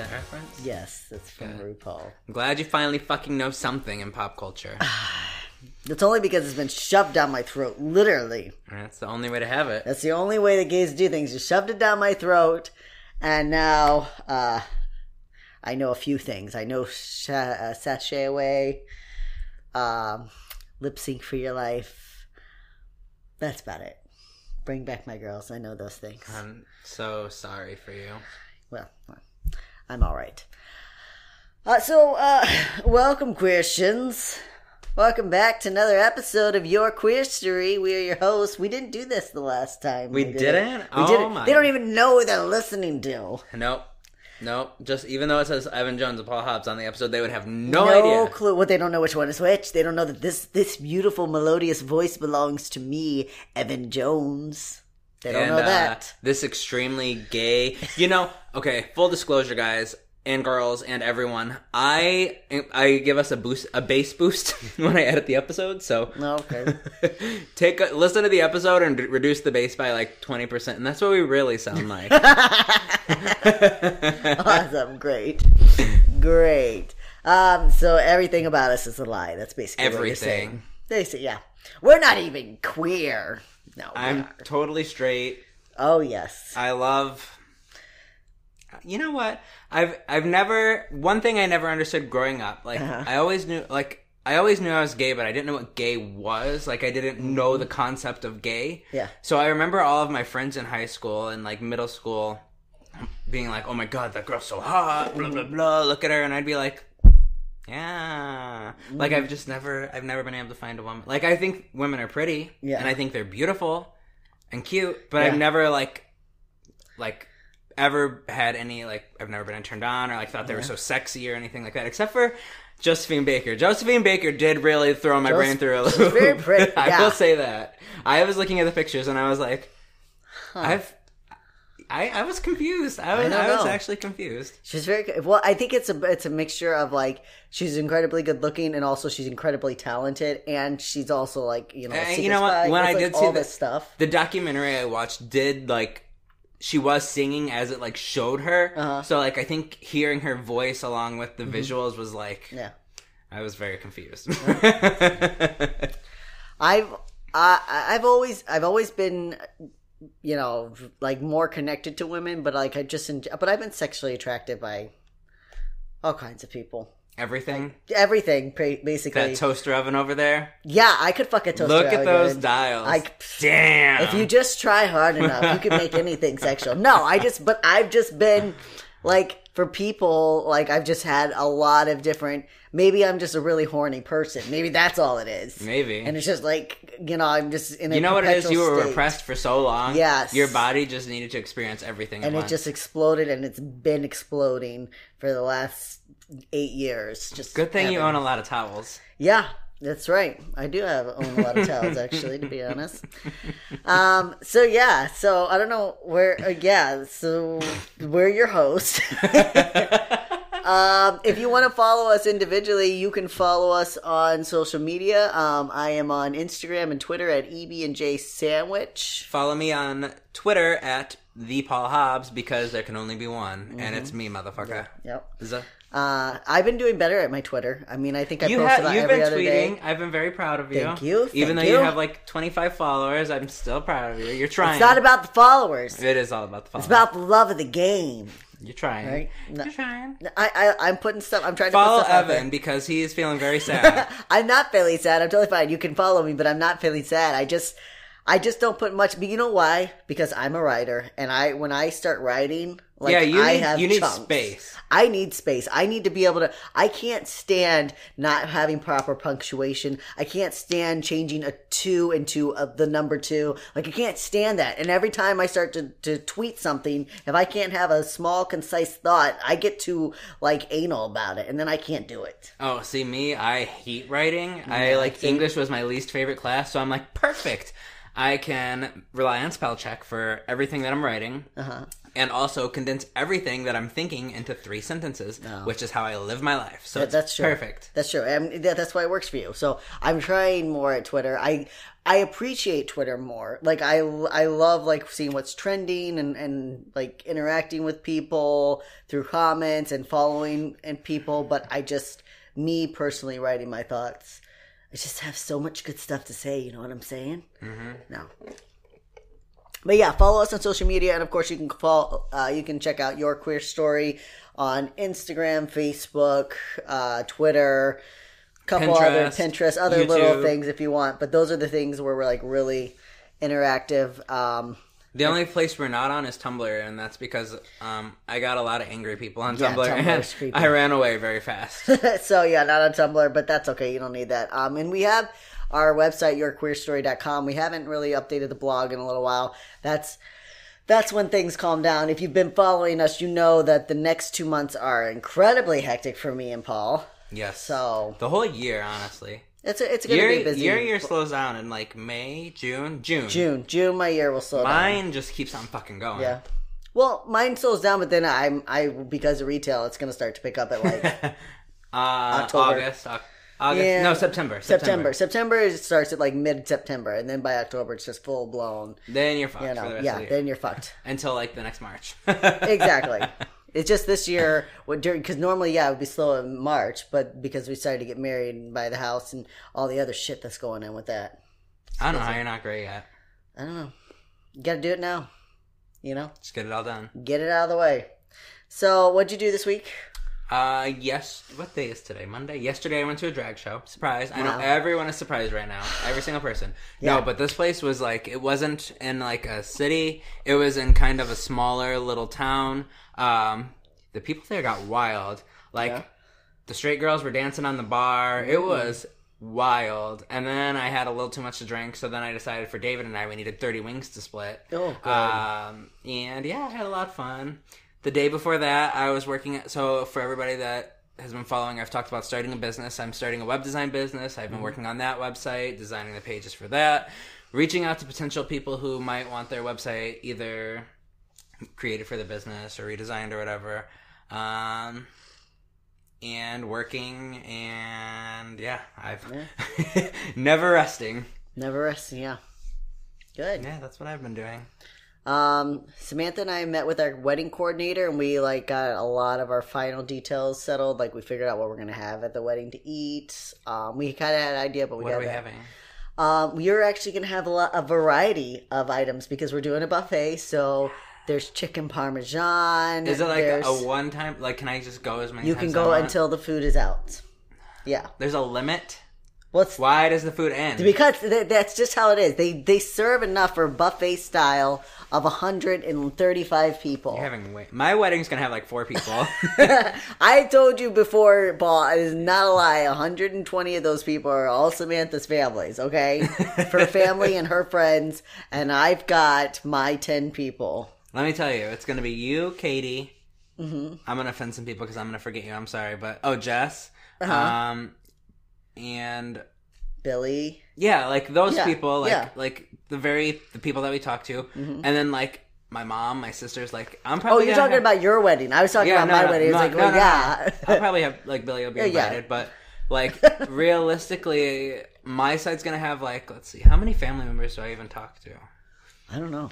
That reference? Yes, that's from Good. RuPaul. I'm glad you finally fucking know something in pop culture. That's only because it's been shoved down my throat, literally. That's the only way to have it. That's the only way that gays do things. You shoved it down my throat, and now uh, I know a few things. I know sh- uh, Sashay Away, um, Lip Sync for Your Life. That's about it. Bring back my girls. I know those things. I'm so sorry for you. Well, I'm all right. Uh, so, uh, welcome, questions. Welcome back to another episode of Your Queer Story. We are your hosts. We didn't do this the last time. We did didn't. We Oh didn't. my- They don't even know what they're listening to. Nope. Nope. Just even though it says Evan Jones and Paul Hobbs on the episode, they would have no, No, idea. clue. What they don't know which one is which. They don't know that this this beautiful melodious voice belongs to me, Evan Jones. They don't and, know uh, that. this extremely gay. You know, okay. Full disclosure, guys and girls and everyone. I I give us a boost, a bass boost when I edit the episode. So okay. take a, listen to the episode and d- reduce the bass by like twenty percent, and that's what we really sound like. awesome. Great. Great. Um, so everything about us is a lie. That's basically Everything. They say, yeah. We're not even queer. No, I'm are. totally straight. Oh, yes. I love. You know what? I've I've never one thing I never understood growing up. Like Uh-huh. I always knew like I always knew I was gay, but I didn't know what gay was. Like I didn't know the concept of gay. Yeah. So I remember all of my friends in high school and like middle school being like, "Oh my god, that girl's so hot!" Blah blah blah. Look at her, and I'd be like, "Yeah." Like mm. I've just never I've never been able to find a woman. Like I think women are pretty, Yeah. and I think they're beautiful and cute, but Yeah. I've never like like ever had any like I've never been turned on or like thought they were so sexy or anything like that, except for Josephine Baker. Josephine Baker did really throw my Jos- brain through a she's very pretty, I yeah. will say that. I was looking at the pictures and I was like, I've. I, I was confused. I was, don't I, was actually confused. She's very good. Well, I think it's a it's a mixture of like she's incredibly good looking and also she's incredibly talented and she's also like you know Uh, you know what? When It's, I like, did see all the- this stuff, The documentary I watched did like she was singing as it like showed her. Uh-huh. Mm-hmm. So like I think hearing her voice along with the visuals was like yeah. I was very confused. I've I, I've always I've always been you know like more connected to women, but like I just but I've been sexually attracted by all kinds of people. Everything. Everything, basically. That toaster oven over there. yeah, I could fuck a toaster. Look at those dials. Like, Damn. If you just try hard enough, you can make anything sexual. No, I just, but I've just been like, for people, like, I've just had a lot of different, maybe I'm just a really horny person. Maybe that's all it is. Maybe. And it's just like, you know, I'm just in a you know what it is? You were state. repressed for so long. Yes. Your body just needed to experience everything. And it once. just exploded and it's been exploding for the last eight years. Just Good thing you own a lot of towels. Yeah, that's right. I do have own a lot of towels, actually, to be honest. Um. So yeah. So I don't know where. Uh, yeah. So we're your host. um. If you want to follow us individually, you can follow us on social media. Um. I am on Instagram and Twitter at eb and j sandwich. Follow me on Twitter at the Paul Hobbs because there can only be one, Mm-hmm. and it's me, motherfucker. Yep. Z- Uh, I've been doing better at my Twitter. I mean, I think I You post have about you've every been other tweeting. day. I've been very proud of you. Thank you, Even though you. you. have like 25 followers, I'm still proud of you. You're trying. It's not about the followers. It is all about the followers. It's about the love of the game. You're trying. Right? No. You're trying. I, I I'm putting stuff. I'm trying to Follow put stuff out there. Evan because he's feeling very sad. I'm not feeling sad. I'm totally fine. You can follow me, but I'm not feeling sad. I just, I just don't put much. But you know why? Because I'm a writer, and I when I start writing, like yeah, you I need have you need chunks. space. I need space. I need to be able to. I can't stand not having proper punctuation. I can't stand changing a two into a, the number two. Like I can't stand that. And every time I start to, to tweet something, if I can't have a small, concise thought, I get too like anal about it, and then I can't do it. Oh, see me, I hate writing. I like see? English was my least favorite class, so I'm like perfect. I can rely on spell check for everything that I'm writing. Uh-huh. And also condense everything that I'm thinking into three sentences, which is how I live my life. So it's that's true. perfect. That's true. Mean, that, that's why it works for you. So I'm trying more at Twitter. I I appreciate Twitter more. Like I I love like seeing what's trending and and like interacting with people through comments and following and people. But I just me personally writing my thoughts. I just have so much good stuff to say. You know what I'm saying? Mm-hmm. No. But yeah, follow us on social media, and of course, you can follow. Uh, you can check out your queer story on Instagram, Facebook, uh, Twitter, couple other Pinterest, Pinterest, other little things if you want. But those are the things where we're like really interactive. Um, The only place we're not on is Tumblr, and that's because um, I got a lot of angry people on Yeah, Tumblr, Tumblr's and. I ran away very fast. so yeah, not on Tumblr, but that's okay. You don't need that. Um, and we have our website, yourqueerstory.com. We haven't really updated the blog in a little while. That's that's when things calm down. If you've been following us, you know that the next two months are incredibly hectic for me and Paul. yes. So the whole year, honestly. it's a, it's gonna Year, be busy. year year slows down in like May, June, June. June, June, my year will slow down. Mine just keeps on fucking going. Yeah. Well, mine slows down, but then I'm I because of retail, it's gonna start to pick up at like Uh, October. August. Au- August. Yeah. No, September. September. September it starts at like mid September, and then by October it's just full blown. Then you're fucked You for the rest yeah. of the year. Then you're fucked. Until like the next March. exactly. It's just this year, during because normally, yeah, it would be slow in March, but because we started to get married and buy the house and all the other shit that's going on with that, I don't know how you're not great yet. I don't know. You got to do it now. You know, Just get it all done. get it out of the way. So, what'd you do this week? Uh, yes. What day is today? Monday. Yesterday I went to a drag show. Surprise! I know everyone is surprised right now. Every single person. Yeah. No, but this place was like it wasn't in like a city. It was in kind of a smaller little town. Um, the people there got wild. Like Yeah. the straight girls were dancing on the bar. It was wild. And then I had a little too much to drink, so then I decided for David and I we needed thirty wings to split. Oh, God. Um, and yeah, I had a lot of fun. The day before that, I was working at. So for everybody that has been following, I've talked about starting a business. I'm starting a web design business. I've been working on that website, designing the pages for that, reaching out to potential people who might want their website either created for the business or redesigned or whatever. Um, and working and yeah, I've never resting. Never resting. Yeah. Good. Yeah, that's what I've been doing. Um, Samantha and I met with our wedding coordinator, and we like got a lot of our final details settled. Like we figured out what we're gonna have at the wedding to eat. Um, we kind of had an idea, but we What got are we that. having? Um, we're actually gonna have a, lot, a variety of items because we're doing a buffet. So there's chicken parmesan. Is it like a, there's- a one time? Like, can I just go as many You times can as I go want? until the food is out. Yeah. There's a limit. What's Why does the food end? because th- that's just how it is. They they serve enough for buffet style of 135 people. You're having way- my wedding's gonna have like four people. I told you before, Paul, it is not a lie. 120 of those people are all Samantha's families, okay? Her family and her friends, and I've got my 10 people. Let me tell you, it's gonna be you, Katie. Mm-hmm. I'm gonna offend some people because I'm gonna forget you. I'm sorry, but oh, Jess. Uh-huh. Um, and Billy. yeah, like those Yeah, people, like yeah. Mm-hmm. like the very the people that we talk to, and then like my mom, my sisters. Like I'm probably Oh, probably you're gonna talking have- about your wedding. I was talking about my wedding. It's like, well, yeah. I'll probably have like Billy will be Yeah, yeah. invited, but like realistically, my side's gonna have like let's see, how many family members do I even talk to? I don't know.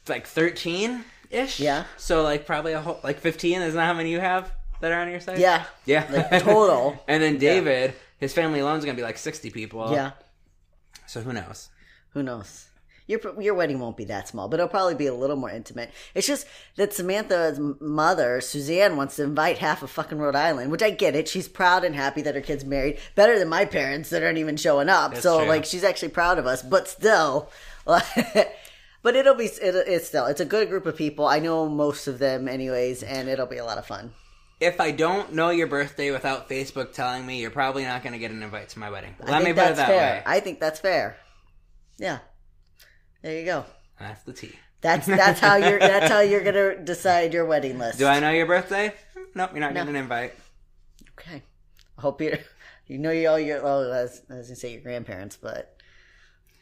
It's like thirteen ish. Yeah. So like probably a whole like fifteen. Isn't that how many you have? that are on your side? Yeah. Yeah. Like, total. and then David, his family alone is going to be like 60 people. Yeah. So who knows? Who knows? Your your wedding won't be that small, but it'll probably be a little more intimate. It's just that Samantha's mother, Suzanne, wants to invite half of fucking Rhode Island, which I get it. She's proud and happy that her kid's married, better than my parents that aren't even showing up. That's so true. like, she's actually proud of us, but still. but it'll be it, it's still it's a good group of people. I know most of them, anyways, and it'll be a lot of fun. If I don't know your birthday without Facebook telling me, you're probably not going to get an invite to my wedding. I Let me put it that fair. way. I think that's fair. Yeah. There you go. That's the T. That's that's how you're that's how you're gonna decide your wedding list. Do I know your birthday? Nope, you're not No. getting an invite. Okay. I hope you you know you all your well I was, I was gonna say your grandparents, but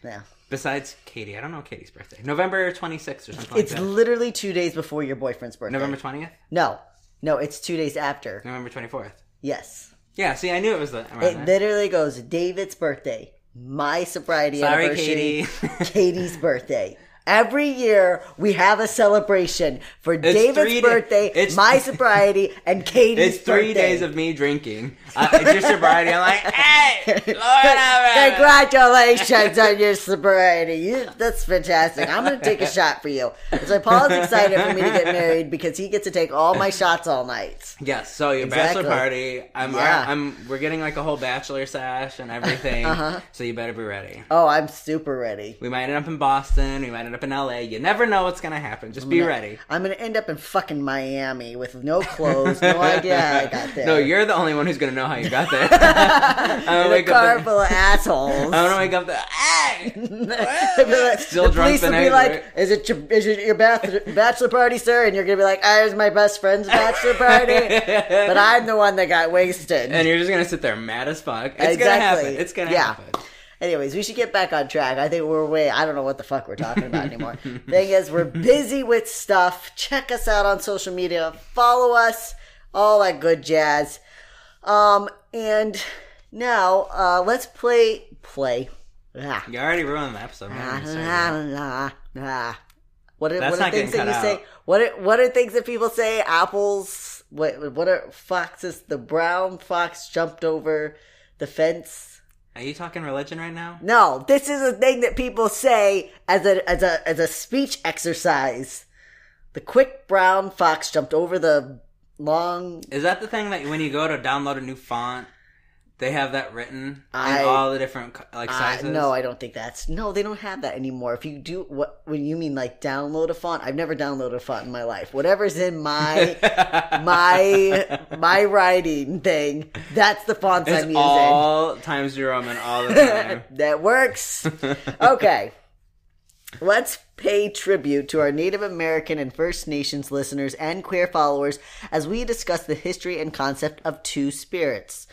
yeah. Besides Katie, I don't know Katie's birthday. November 26th or something It's like that. literally two days before your boyfriend's birthday. November 20th? No. No, it's two days after. November 24th. Yes. Yeah, see, I knew it was the. It there. literally goes David's birthday, my sobriety Sorry, anniversary, Katie. Katie's birthday. Every year we have a celebration for three David's da- birthday, it's- my sobriety, and Katie's It's three birthday. days of me drinking. Uh, it's your sobriety. I'm like, hey, Lord. Congratulations on your sobriety. You, that's fantastic. I'm going to take a shot for you. So Paul's excited for me to get married because he gets to take all my shots all night. Yes. So your Exactly. bachelor party. I'm. Yeah. I'm. We're getting like a whole bachelor sash and everything. Uh-huh. So you better be ready. Oh, I'm super ready. We might end up in Boston. We might end up in LA. You never know what's gonna happen. Just be ready. I'm going to end up in fucking Miami with no clothes, no idea how I got there. No, you're the only one who's gonna know how you got there. I'm gonna in a car full of assholes. I'm gonna wake up. The, hey, like- Still the drunk police the will be like, right? "Is it your is it your bath- bachelor party, sir?" And you're gonna be like, ah, "I was my best friend's bachelor party, but I'm the one that got wasted." and you're just gonna sit there mad as fuck. It's Exactly. gonna happen. It's gonna Yeah. happen. Anyways, we should get back on track. I think we're way. I don't know what the fuck we're talking about anymore. Thing is, we're busy with stuff. Check us out on social media. Follow us. All that good jazz. Um, and now uh, let's play play. Ah. You already ruined the episode. Ah, I'm sorry. ah. What are, That's what are things that you cut say? What are, what are things that people say? Apples. What what are foxes? The brown fox jumped over the fence. Are you talking religion right now? No, this is a thing that people say as a as a as a speech exercise. The quick brown fox jumped over the long. Is that the thing that when you go to download a new font, they have that written I- in all the different like sizes? no, I don't think that's no. They don't have that anymore. If you do what when you mean like download a font, I've never downloaded a font in my life. Whatever's in my my my writing thing, that's the fonts it's I'm using. all Times New Roman all the time. that works. Okay. Let's pay tribute to our Native American and First Nations listeners and queer followers as we discuss the history and concept of two spirits.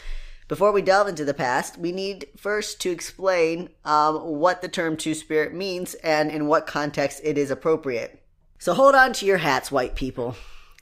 Before we delve into the past, we need first to explain um, what the term two spirit means and in what context it is appropriate. So hold on to your hats, white people.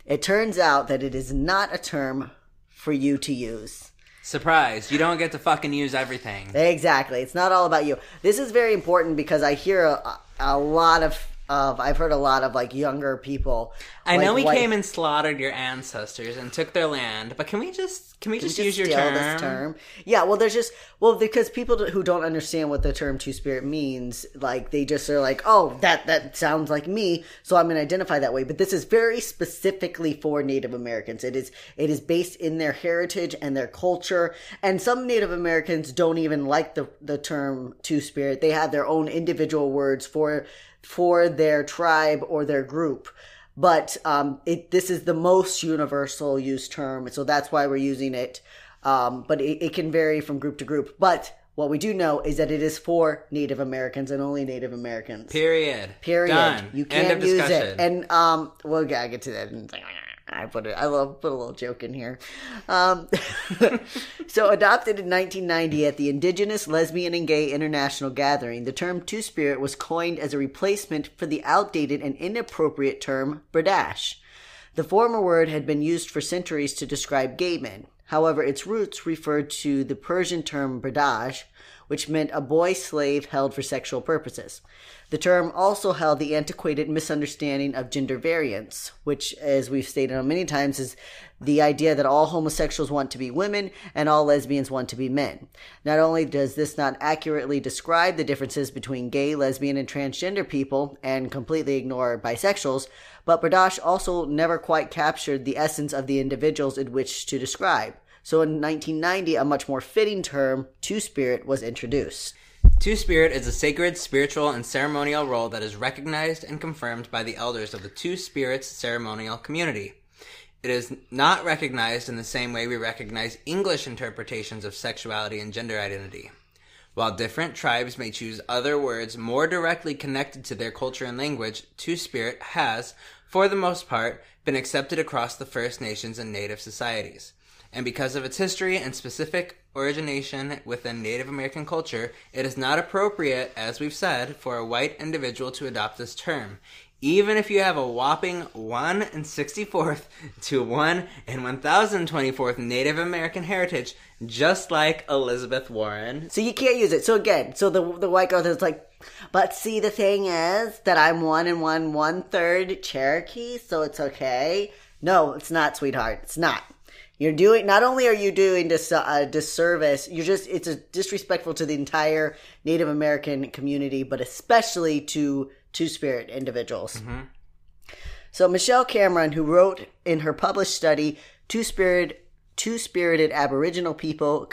It turns out that it is not a term for you to use. Surprise! You don't get to fucking use everything. Exactly. It's not all about you. This is very important because I hear a, a lot of, of I've heard a lot of like younger people. I like, know we white- came and slaughtered your ancestors and took their land, but can we just can we just, just use your term? term. Yeah, well, there's just well because people who don't understand what the term two spirit means, like they just are like, oh, that that sounds like me, so I'm going to identify that way. But this is very specifically for Native Americans. It is it is based in their heritage and their culture. And some Native Americans don't even like the the term two spirit. They have their own individual words for for their tribe or their group but um, it this is the most universal use term, so that's why we're using it. Um, but it, it can vary from group to group. But what we do know is that it is for Native Americans and only Native Americans. Period. Period. Done. You can't of use discussion. it. And um, we'll gotta get to that. I put it. I love put a little joke in here. Um, so adopted in 1990 at the Indigenous Lesbian and Gay International Gathering, the term Two Spirit was coined as a replacement for the outdated and inappropriate term berdache. The former word had been used for centuries to describe gay men. However, its roots referred to the Persian term bardaj, which meant a boy slave held for sexual purposes. The term also held the antiquated misunderstanding of gender variance, which, as we've stated many times, is the idea that all homosexuals want to be women and all lesbians want to be men. Not only does this not accurately describe the differences between gay, lesbian, and transgender people and completely ignore bisexuals, but berdache also never quite captured the essence of the individuals in which to describe. So in 1990, a much more fitting term, Two Spirit, was introduced. Two Spirit is a sacred, spiritual, and ceremonial role that is recognized and confirmed by the elders of the Two Spirits ceremonial community. It is not recognized in the same way we recognize English interpretations of sexuality and gender identity. While different tribes may choose other words more directly connected to their culture and language, Two Spirit has, for the most part, been accepted across the First Nations and Native societies and because of its history and specific origination within Native American culture, it is not appropriate, as we've said, for a white individual to adopt this term. Even if you have a whopping 1 and 64th to 1 and 1024th Native American heritage, just like Elizabeth Warren. So you can't use it. So again, so the the white girl is like, but see, the thing is that I'm one and one one third Cherokee, so it's okay. No, it's not, sweetheart. It's not. You're doing not only are you doing dis, uh, disservice, you're just it's a disrespectful to the entire Native American community, but especially to Two Spirit individuals. Mm-hmm. So Michelle Cameron, who wrote in her published study Two Spirit Two Spirited Aboriginal People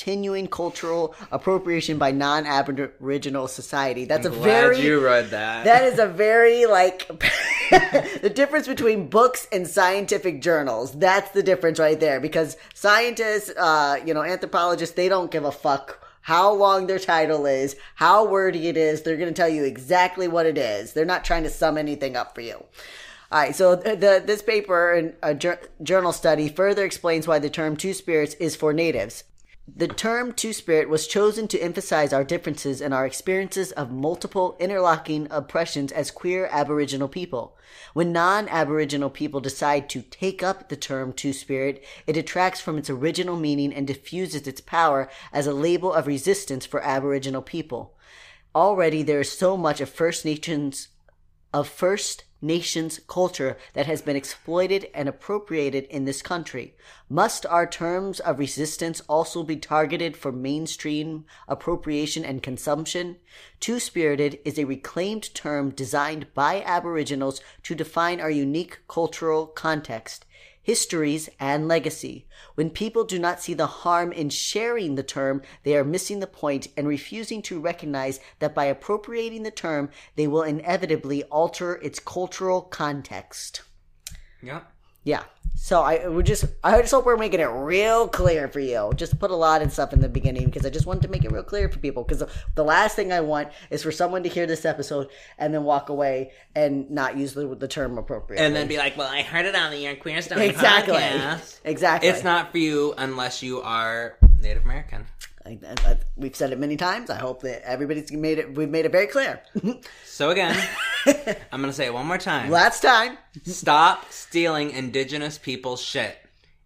continuing cultural appropriation by non-aboriginal society. That's I'm a very you read that. That is a very like the difference between books and scientific journals. That's the difference right there because scientists, uh, you know, anthropologists, they don't give a fuck how long their title is, how wordy it is. They're going to tell you exactly what it is. They're not trying to sum anything up for you. All right, so the, this paper and a journal study further explains why the term two spirits is for natives. The term Two Spirit was chosen to emphasize our differences and our experiences of multiple interlocking oppressions as queer Aboriginal people. When non Aboriginal people decide to take up the term Two Spirit, it detracts from its original meaning and diffuses its power as a label of resistance for Aboriginal people. Already there is so much of First Nations of First Nations culture that has been exploited and appropriated in this country. Must our terms of resistance also be targeted for mainstream appropriation and consumption? Two spirited is a reclaimed term designed by Aboriginals to define our unique cultural context histories, and legacy. When people do not see the harm in sharing the term, they are missing the point and refusing to recognize that by appropriating the term, they will inevitably alter its cultural context. Yep. Yeah. So I would just I just hope we're making it real clear for you. Just put a lot of stuff in the beginning because I just wanted to make it real clear for people. Because the, the, last thing I want is for someone to hear this episode and then walk away and not use the, the term appropriately, and then be like, "Well, I heard it on the Your Queer Story exactly. podcast." Exactly. It's not for you unless you are Native American. I, I, we've said it many times. I hope that everybody's made it. We've made it very clear. so again, I'm gonna say it one more time. Last time. Stop stealing indigenous people's shit.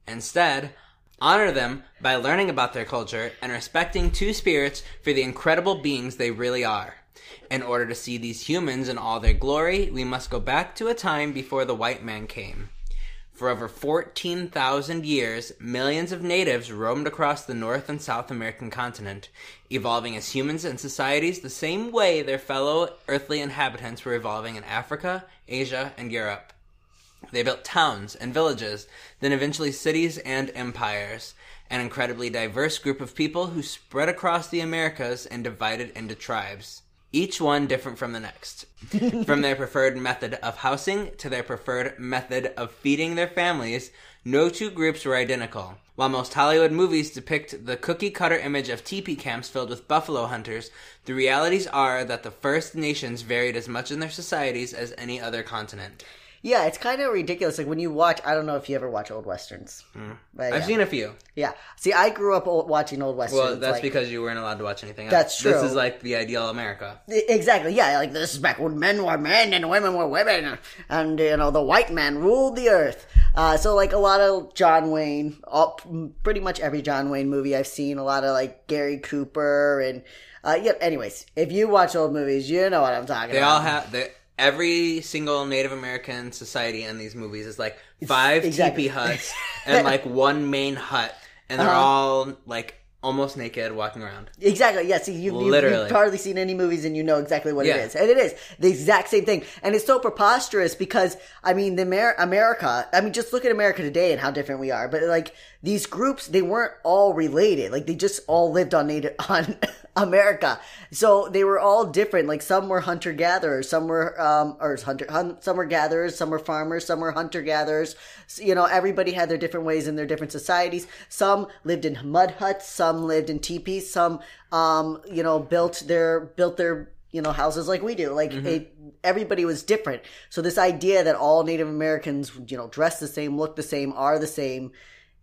Instead, honor them by learning about their culture and respecting two spirits for the incredible beings they really are. In order to see these humans in all their glory, we must go back to a time before the white man came. For over 14,000 years, millions of natives roamed across the North and South American continent, evolving as humans and societies the same way their fellow earthly inhabitants were evolving in Africa, Asia, and Europe. They built towns and villages, then eventually cities and empires, an incredibly diverse group of people who spread across the Americas and divided into tribes each one different from the next. from their preferred method of housing to their preferred method of feeding their families, no two groups were identical. While most Hollywood movies depict the cookie cutter image of teepee camps filled with buffalo hunters, the realities are that the First Nations varied as much in their societies as any other continent. Yeah, it's kind of ridiculous. Like when you watch, I don't know if you ever watch old westerns. But, I've yeah. seen a few. Yeah. See, I grew up old, watching old westerns. Well, that's like- because you weren't allowed to watch anything. That's else. true. This is like the ideal America. Exactly. Yeah, like this is back when men were men and women were women, and you know the white man ruled the earth. Uh, so like a lot of John Wayne, all, pretty much every John Wayne movie I've seen. A lot of like Gary Cooper and uh, yeah. Anyways, if you watch old movies, you know what I'm talking They about. They all have they, every single Native American society in these movies is like five exactly. teepee huts and like one main hut, and they're Uh-huh. all like almost naked walking around. Exactly. Yeah. See, you, you, Literally. you've hardly seen any movies, and you know exactly what Yeah. it is, and it is the exact same thing. And it's so preposterous because I mean, the Amer- America. I mean, just look at America today and how different we are. But like these groups, they weren't all related. Like they just all lived on native on America, so they were all different. Like some were hunter gatherers, some were um or hunter, hun- some were gatherers, some were farmers, some were hunter gatherers. You know, everybody had their different ways in their different societies. Some lived in mud huts, some lived in teepees, some um you know built their built their you know houses like we do. Like it, everybody was different. So this idea that all Native Americans you know dress the same, look the same, are the same.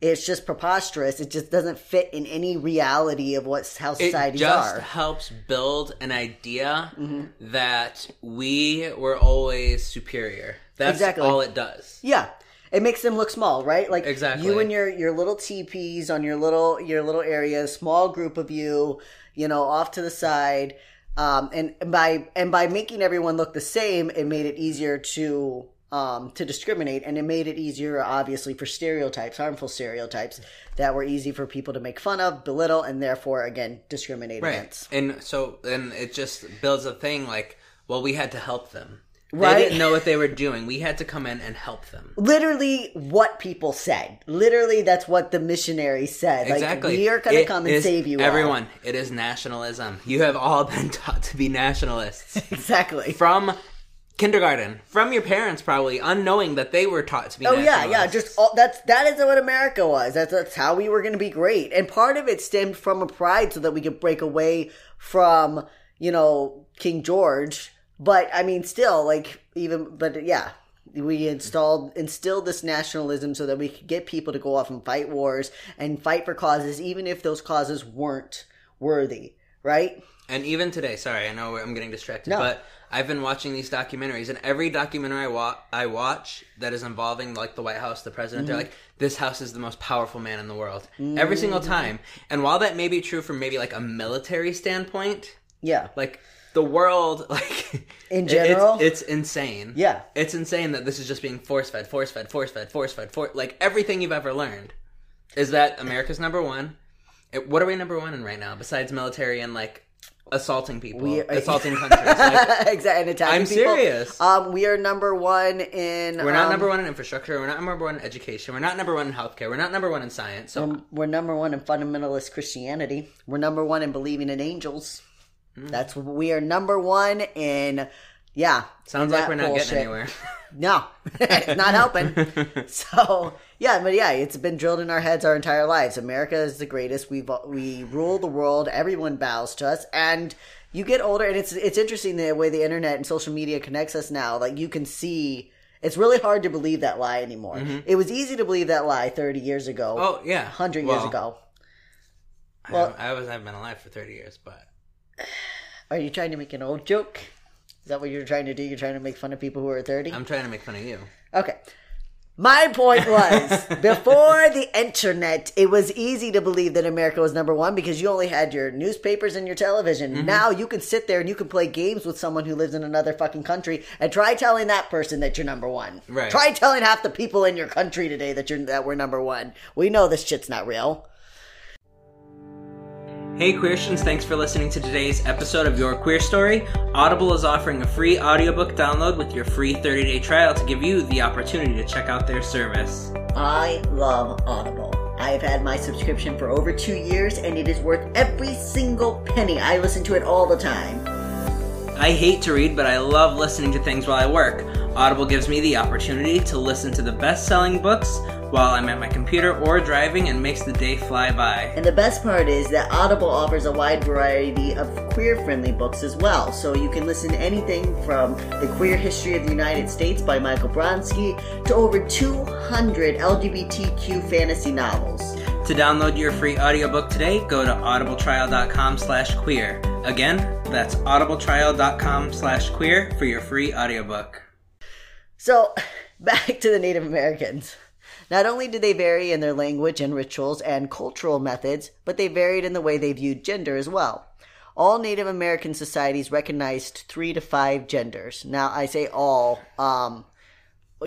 It's just preposterous. It just doesn't fit in any reality of what how societies are. It just are. helps build an idea Mm-hmm. that we were always superior. That's Exactly. all it does. Yeah. It makes them look small, right? Like Exactly. you and your your little teepees on your little your little area, small group of you, you know, off to the side. Um, and by and by making everyone look the same, it made it easier to um, to discriminate, and it made it easier, obviously, for stereotypes, harmful stereotypes that were easy for people to make fun of, belittle, and therefore, again, discriminate Right. against. And so and it just builds a thing like, well, we had to help them. Right. They didn't know what they were doing. We had to come in and help them. Literally, what people said. Literally, that's what the missionary said. Exactly. Like, we are going to come and save you, all. Everyone, it is nationalism. You have all been taught to be nationalists Exactly. from kindergarten, from your parents, probably unknowing that they were taught to be. Oh yeah, yeah. Just all, that's that is what America was. That's that's how we were going to be great. And part of it stemmed from a pride, so that we could break away from you know King George. But I mean, still, like even but yeah, we installed instilled this nationalism so that we could get people to go off and fight wars and fight for causes, even if those causes weren't worthy. Right? And even today, sorry, I know I'm getting distracted, No. but I've been watching these documentaries, and every documentary I, wa- I watch that is involving like the White House, the president, they're mm-hmm. like, "This house is the most powerful man in the world." Every single mm-hmm. time. And while that may be true from maybe like a military standpoint, Yeah. like the world, like In general? it's, it's insane. Yeah. it's insane that this is just being force fed, force fed, force fed, force fed, for like everything you've ever learned is that America's number one. It, what are we number one in right now besides military and like assaulting people, We- assaulting countries? Like, exactly. And attacking I'm people. serious. Um, we are number one in. we're not um, number one in infrastructure. We're not number one in education. We're not number one in healthcare. We're not number one in science. So Um, we're number one in fundamentalist Christianity. We're number one in believing in angels. Hmm. That's we are number one in. Yeah, sounds like we're not bullshit. getting anywhere. No, it's not helping. So yeah, but yeah, it's been drilled in our heads our entire lives. America is the greatest. We we rule the world. Everyone bows to us, and you get older, and it's it's interesting the way the internet and social media connects us now. Like you can see. It's really hard to believe that lie anymore. It was easy to believe that lie 30 years ago, Mm-hmm. oh yeah, 100 years ago. Well- I was I've been alive for thirty years, but Are you trying to make an old joke? Is that what you're trying to do? You're trying to make fun of people who are 30? I'm trying to make fun of you. Okay. My point was, before the internet, it was easy to believe that America was number one because you only had your newspapers and your television. Mm-hmm. Now you can sit there and you can play games with someone who lives in another fucking country and try telling that person that you're number one. Right. Try telling half the people in your country today that you're that we're number one. We know this shit's not real. Hey Queerstians, thanks for listening to today's episode of Your Queer Story. Audible is offering a free audiobook download with your free 30-day trial to give you the opportunity to check out their service. I love Audible. I've had my subscription for over two years and it is worth every single penny. I listen to it all the time. I hate to read, but I love listening to things while I work. Audible gives me the opportunity to listen to the best selling books while I'm at my computer or driving and makes the day fly by. And the best part is that Audible offers a wide variety of queer friendly books as well. So you can listen to anything from The Queer History of the United States by Michael Bronski to over 200 LGBTQ fantasy novels. To download your free audiobook today, go to audibletrial.com slash queer. Again, that's audibletrial.com slash queer for your free audiobook. So, back to the Native Americans. Not only did they vary in their language and rituals and cultural methods, but they varied in the way they viewed gender as well. All Native American societies recognized three to five genders. Now, I say all, um,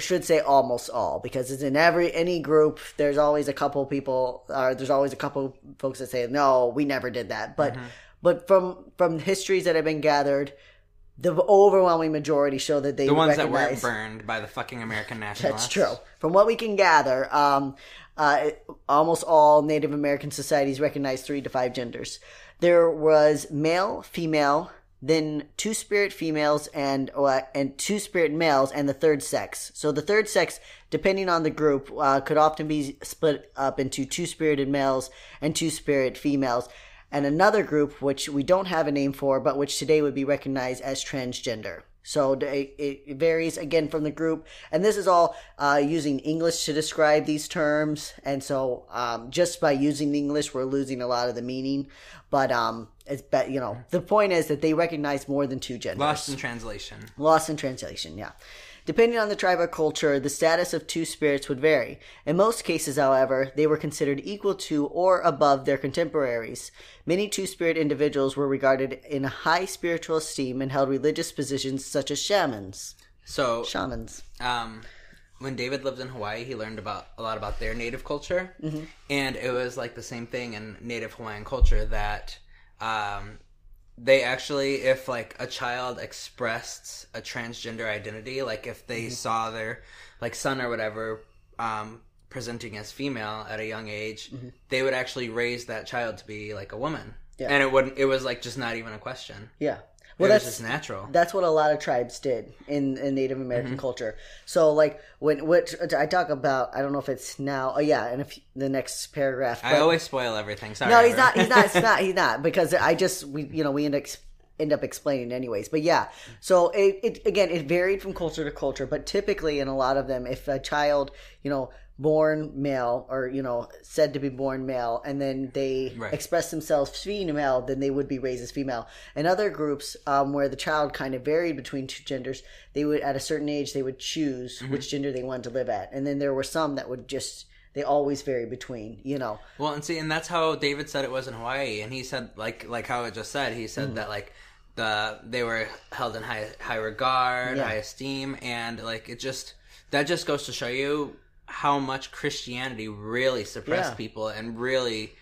should say almost all, because it's in every any group. There's always a couple people, or there's always a couple folks that say, "No, we never did that." But, but from from histories that have been gathered, the overwhelming majority show that they The ones that weren't burned by the fucking American nationalists. That's true. From what we can gather, um, uh, almost all Native American societies recognize three to five genders. There was male, female, then two spirit females and uh, and two spirit males, and the third sex. So the third sex, depending on the group, uh, could often be split up into two spirited males and two spirit females. And another group, which we don't have a name for, but which today would be recognized as transgender. So it, it varies again from the group, and this is all uh, using English to describe these terms. And so, um, just by using the English, we're losing a lot of the meaning. But um, it's but you know, the point is that they recognize more than two genders. Lost in translation. Lost in translation, yeah. Depending on the tribe or culture, the status of two spirits would vary. In most cases, however, they were considered equal to or above their contemporaries. Many two spirit individuals were regarded in high spiritual esteem and held religious positions such as shamans. So, Shamans. um, when David lived in Hawaii, he learned about a lot about their native culture, and it was like the same thing in native Hawaiian culture that um, they actually, if like a child expressed a transgender identity, like if they saw their like son or whatever um, presenting as female at a young age, they would actually raise that child to be like a woman, Yeah. and it wouldn't. It was like just not even a question. Yeah. Well, Well, it was that's just natural. that's what a lot of tribes did in, in Native American Mm-hmm. culture. So, like when which I talk about, I don't know if it's now. Oh, yeah, and if the next paragraph. I always spoil everything. Sorry. No, he's not. He's not. He's not. He's not. Because I just we you know we end up end up explaining anyways. But yeah, so it, it again it varied from culture to culture, but typically in a lot of them, if a child you know born male or you know said to be born male and then they Right. express themselves female then they would be raised as female and other groups um, where the child kind of varied between two genders they would at a certain age they would choose Mm-hmm. which gender they wanted to live at and then there were some that would just they always vary between you know Well, and see, and that's how David said it was in Hawaii, and he said like like how it just said. He said Mm. that like the they were held in high high regard, Yeah. high esteem, and like it just that just goes to show you how much Christianity really suppressed Yeah. people and really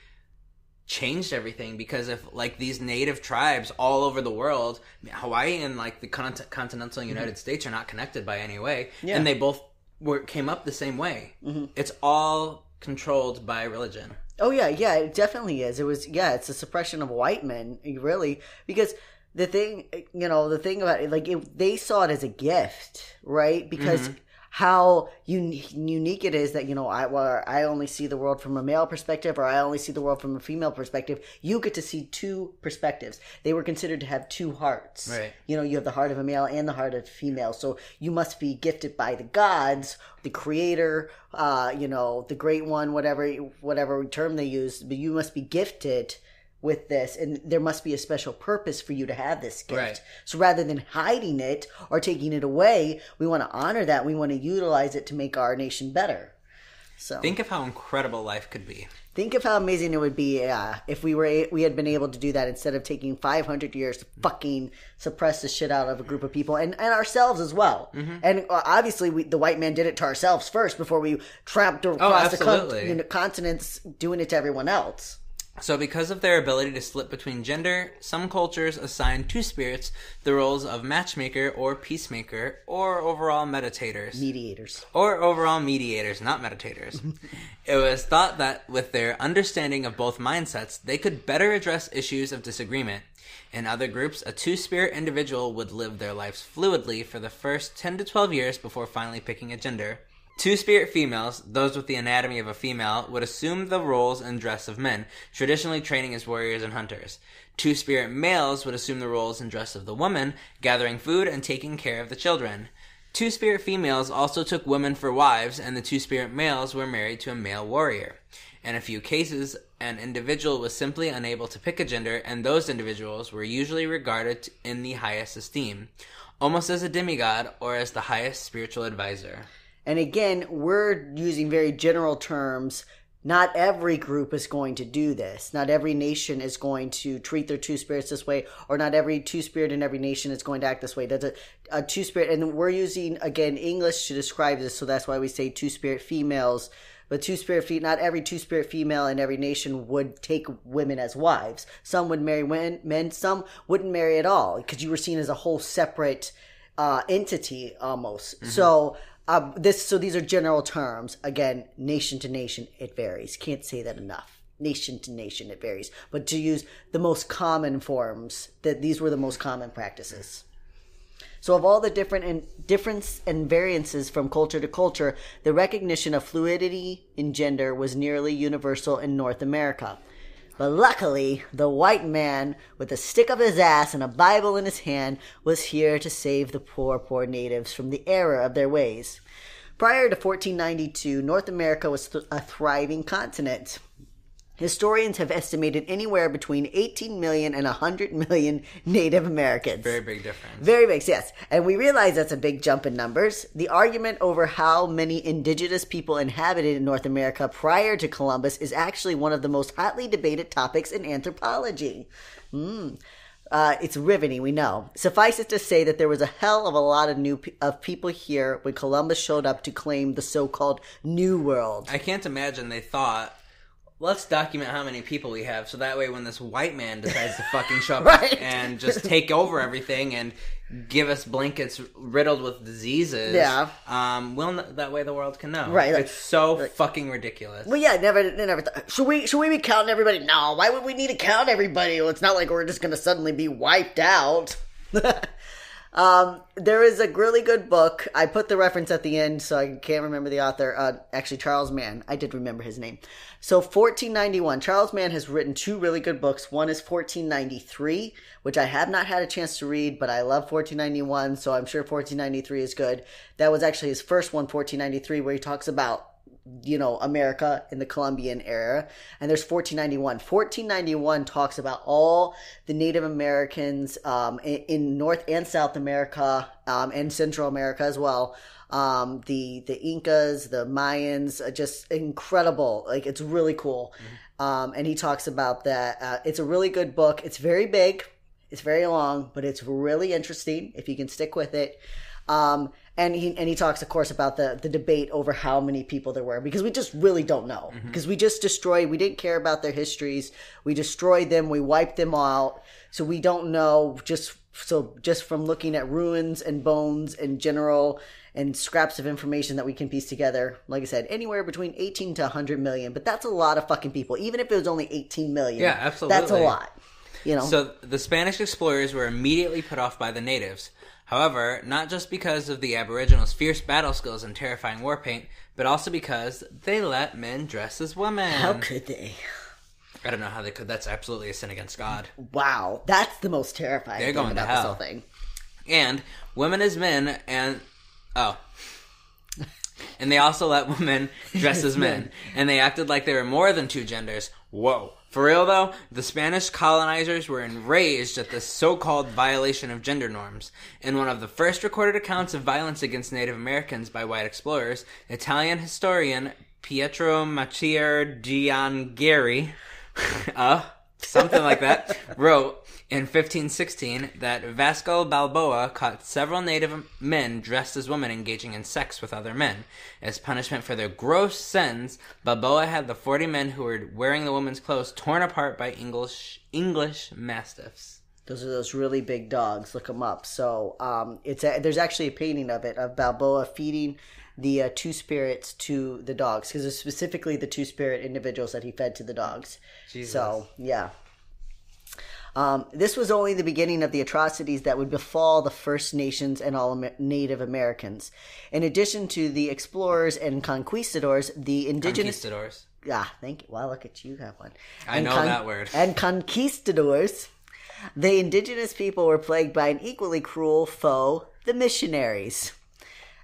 changed everything because if like these native tribes all over the world hawaii and like the cont- continental united states are not connected by any way Mm-hmm. Yeah. and they both were came up the same way Mm-hmm. it's all controlled by religion Oh yeah, yeah, it definitely is. It was yeah, it's a suppression of white men, really, because the thing, you know, the thing about it, like it, they saw it as a gift, right? Because how un- unique it is that you know I well, I only see the world from a male perspective, or I only see the world from a female perspective. You get to see two perspectives. They were considered to have two hearts, Right. you know, you have the heart of a male and the heart of a female. So you must be gifted by the gods, the creator, uh, you know, the great one, whatever whatever term they use, but you must be gifted with this and there must be a special purpose for you to have this gift. Right. So rather than hiding it or taking it away, we want to honor that. We want to utilize it to make our nation better. So think of how incredible life could be Think of how amazing it would be uh, if we were a- we had been able to do that instead of taking 500 years to fucking suppress the shit out of a group of people and, and ourselves as well. Mm-hmm. And uh, obviously, we, the white man did it to ourselves first before we tramped across the con- Oh, continents doing it to everyone else. So, because of their ability to slip between gender, some cultures assign two spirits the roles of matchmaker or peacemaker or overall meditators. Mediators. Or overall mediators, not meditators. it was thought that with their understanding of both mindsets, they could better address issues of disagreement. In other groups, a two spirit individual would live their lives fluidly for the first 10 to 12 years before finally picking a gender. Two spirit females, those with the anatomy of a female, would assume the roles and dress of men, traditionally training as warriors and hunters. Two spirit males would assume the roles and dress of the woman, gathering food and taking care of the children. Two spirit females also took women for wives, and the two spirit males were married to a male warrior. In a few cases, an individual was simply unable to pick a gender, and those individuals were usually regarded in the highest esteem, almost as a demigod or as the highest spiritual advisor. And again, we're using very general terms. Not every group is going to do this. Not every nation is going to treat their two spirits this way, or not every two spirit in every nation is going to act this way. That's a, a two spirit, and we're using again English to describe this, so that's why we say two spirit females. But two spirit fe- not every two spirit female in every nation would take women as wives. Some would marry men, men some wouldn't marry at all because you were seen as a whole separate uh, entity almost. So uh, this so these are general terms. Again, nation to nation, it varies. Can't say that enough. Nation to nation, it varies. But to use the most common forms, that these were the most common practices. So, of all the different and difference and variances from culture to culture, the recognition of fluidity in gender was nearly universal in North America. But luckily, the white man, with a stick up his ass and a Bible in his hand, was here to save the poor, poor natives from the error of their ways. Prior to 1492, North America was th- a thriving continent. Historians have estimated anywhere between 18 million and 100 million Native Americans. Very big difference. Very big, yes. And we realize that's a big jump in numbers. The argument over how many indigenous people inhabited in North America prior to Columbus is actually one of the most hotly debated topics in anthropology. Hmm. Uh, it's riveting, we know. Suffice it to say that there was a hell of a lot of new pe- of people here when Columbus showed up to claim the so-called New World. I can't imagine they thought, let's document how many people we have so that way when this white man decides to fucking show up Right. and just take over everything and give us blankets riddled with diseases, Yeah. um, well, that way the world can know. Right, like- it's so fucking ridiculous. Well, yeah, never, never. Th- should we? Should we be counting everybody? No. Why would we need to count everybody? Well, it's not like we're just going to suddenly be wiped out. um, there is a really good book. I put the reference at the end, so I can't remember the author. Uh, actually, Charles Mann. I did remember his name. So, 1491. Charles Mann has written two really good books. One is 1493, which I have not had a chance to read, but I love 1491, so I'm sure 1493 is good. That was actually his first one, 1493, where he talks about you know, America in the Columbian era. And there's 1491. 1491 talks about all the Native Americans um, in, in North and South America um, and Central America as well. Um, the the Incas, the Mayans, are just incredible. Like it's really cool. Um, and he talks about that. Uh, it's a really good book. It's very big. It's very long, but it's really interesting if you can stick with it. Um, and he and he talks, of course, about the the debate over how many people there were because we just really don't know mm-hmm. because we just destroyed. We didn't care about their histories. We destroyed them. We wiped them out. So we don't know just so just from looking at ruins and bones and general and scraps of information that we can piece together. Like I said, anywhere between 18 to 100 million, but that's a lot of fucking people. Even if it was only 18 million, Yeah, absolutely. That's a lot. You know. So the Spanish explorers were immediately put off by the natives. However, not just because of the Aboriginals' fierce battle skills and terrifying war paint, but also because they let men dress as women. how could they? I don't know how they could. That's absolutely a sin against God. Wow, that's the most terrifying They're thing going to about this hell. whole thing. And women as men, and oh. And they also let women dress as men. And they acted like they were more than two genders. Whoa. For real though, the Spanish colonizers were enraged at this so-called violation of gender norms. In one of the first recorded accounts of violence against Native Americans by white explorers, Italian historian Pietro Macier Gianghieri, uh, something like that, wrote in 1516 that Vasco Balboa caught several native men dressed as women engaging in sex with other men. As punishment for their gross sins, Balboa had the 40 men who were wearing the woman's clothes torn apart by English English mastiffs. Those are those really big dogs. Look them up. So um, it's a, there's actually a painting of it of Balboa feeding the uh, two spirits to the dogs because it's specifically the two spirit individuals that he fed to the dogs. Jesus. So yeah. Um, this was only the beginning of the atrocities that would befall the First Nations and all Native Americans. In addition to the explorers and conquistadors, the indigenous Conquistadors. Ah, thank you. Wow, look at you, got one. I know that word. And conquistadors. The indigenous people were plagued by an equally cruel foe, the missionaries.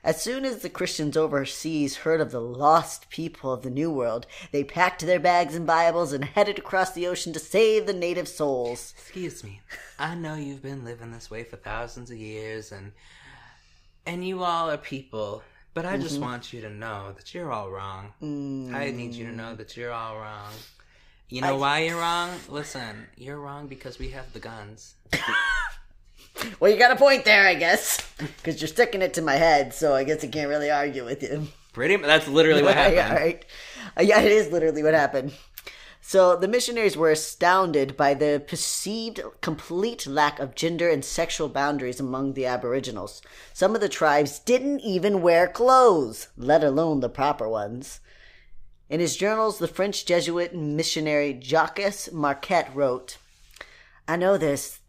As soon as the Christians overseas heard of the lost people of the New World, they packed their bags and Bibles and headed across the ocean to save the native souls. Excuse me. I know you've been living this way for thousands of years and and you all are people, but I just mm-hmm. want you to know that you're all wrong. I need you to know that you're all wrong. You know why you're wrong? Listen, you're wrong because we have the guns. Well, you got a point there, I guess, because you're sticking it to my head, so I guess I can't really argue with you. Pretty that's literally what happened. yeah, right. Uh, yeah, it is literally what happened. So the missionaries were astounded by the perceived complete lack of gender and sexual boundaries among the Aboriginals. Some of the tribes didn't even wear clothes, let alone the proper ones. In his journals, the French Jesuit missionary Jacques Marquette wrote, I know this.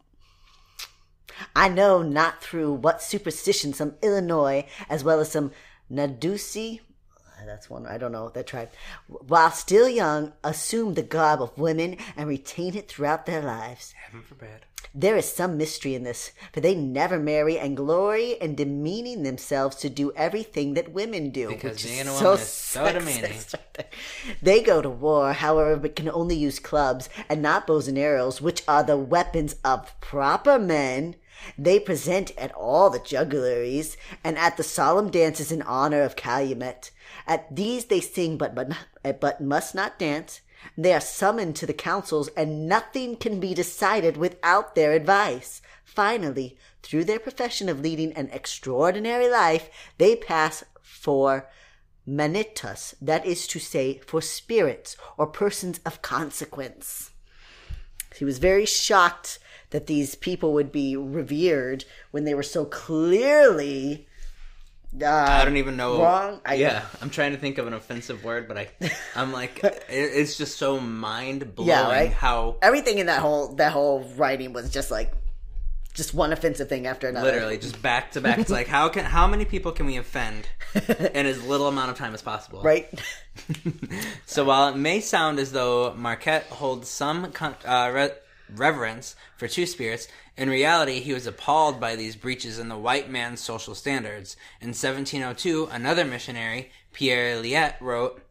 I know not through what superstition some Illinois, as well as some Nadouessi, that's one I don't know that tribe, while still young, assume the garb of women and retain it throughout their lives. Heaven forbid. There is some mystery in this, for they never marry and glory in demeaning themselves to do everything that women do. Because which being so is so demeaning. They go to war, however, but can only use clubs and not bows and arrows, which are the weapons of proper men. They present at all the juggleries and at the solemn dances in honor of Calumet. At these they sing, but but, but must not dance. They are summoned to the councils, and nothing can be decided without their advice. Finally, through their profession of leading an extraordinary life, they pass for manitas, that is to say, for spirits or persons of consequence. He was very shocked that these people would be revered when they were so clearly uh, I don't even know. wrong. I, yeah, I'm trying to think of an offensive word, but I, I'm like, it, it's just so mind blowing Yeah, right? how everything in that whole that whole writing was just like just one offensive thing after another. literally just back to back. It's like how can how many people can we offend in as little amount of time as possible? right? So while it may sound as though Marquette holds some con- uh, re- reverence for two spirits, in reality he was appalled by these breaches in the white man's social standards. In 1702, another missionary, Pierre Liette, wrote,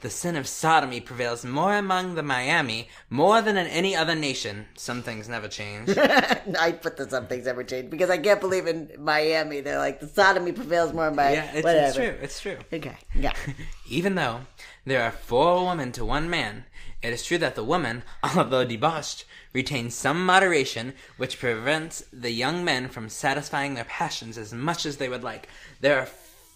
"The sin of sodomy prevails more among the Miami more than in any other nation. Some things never change." I put the some things never change because I can't believe in Miami they're like the sodomy prevails more by yeah, it's, it's true. It's true. Okay, yeah. Even though there are four women to one man, it is true that the woman, although debauched, retains some moderation, which prevents the young men from satisfying their passions as much as they would like. There are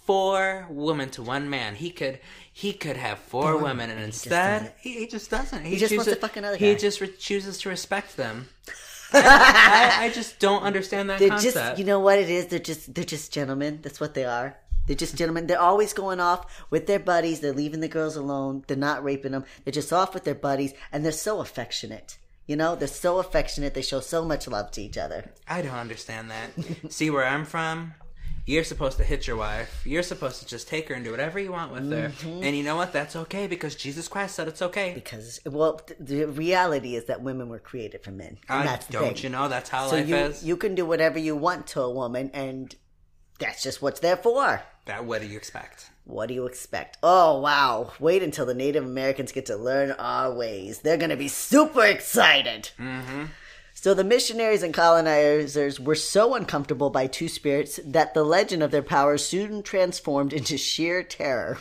four women to one man. He could he could have four women, and instead doesn't. he, he just doesn't. He, just wants chooses- to fuck another He just re- chooses to respect them. I, I, I just don't understand that They're concept. just you know what it is. They're just they're just gentlemen. That's what they are. They're just gentlemen. They're always going off with their buddies. They're leaving the girls alone. They're not raping them. They're just off with their buddies, and they're so affectionate. You know, they're so affectionate. They show so much love to each other. I don't understand that. See where I'm from? You're supposed to hit your wife. You're supposed to just take her and do whatever you want with her. Mm-hmm. And you know what? That's okay because Jesus Christ said it's okay. Because well, th- the reality is that women were created for men. And I, that's the don't you know that's how So life you is? you can do whatever you want to a woman, and that's just what's there for. That what do you expect? What do you expect? Oh, wow. Wait until the Native Americans get to learn our ways. They're going to be super excited. Mm-hmm. So the missionaries and colonizers were so uncomfortable by two spirits that the legend of their power soon transformed into sheer terror.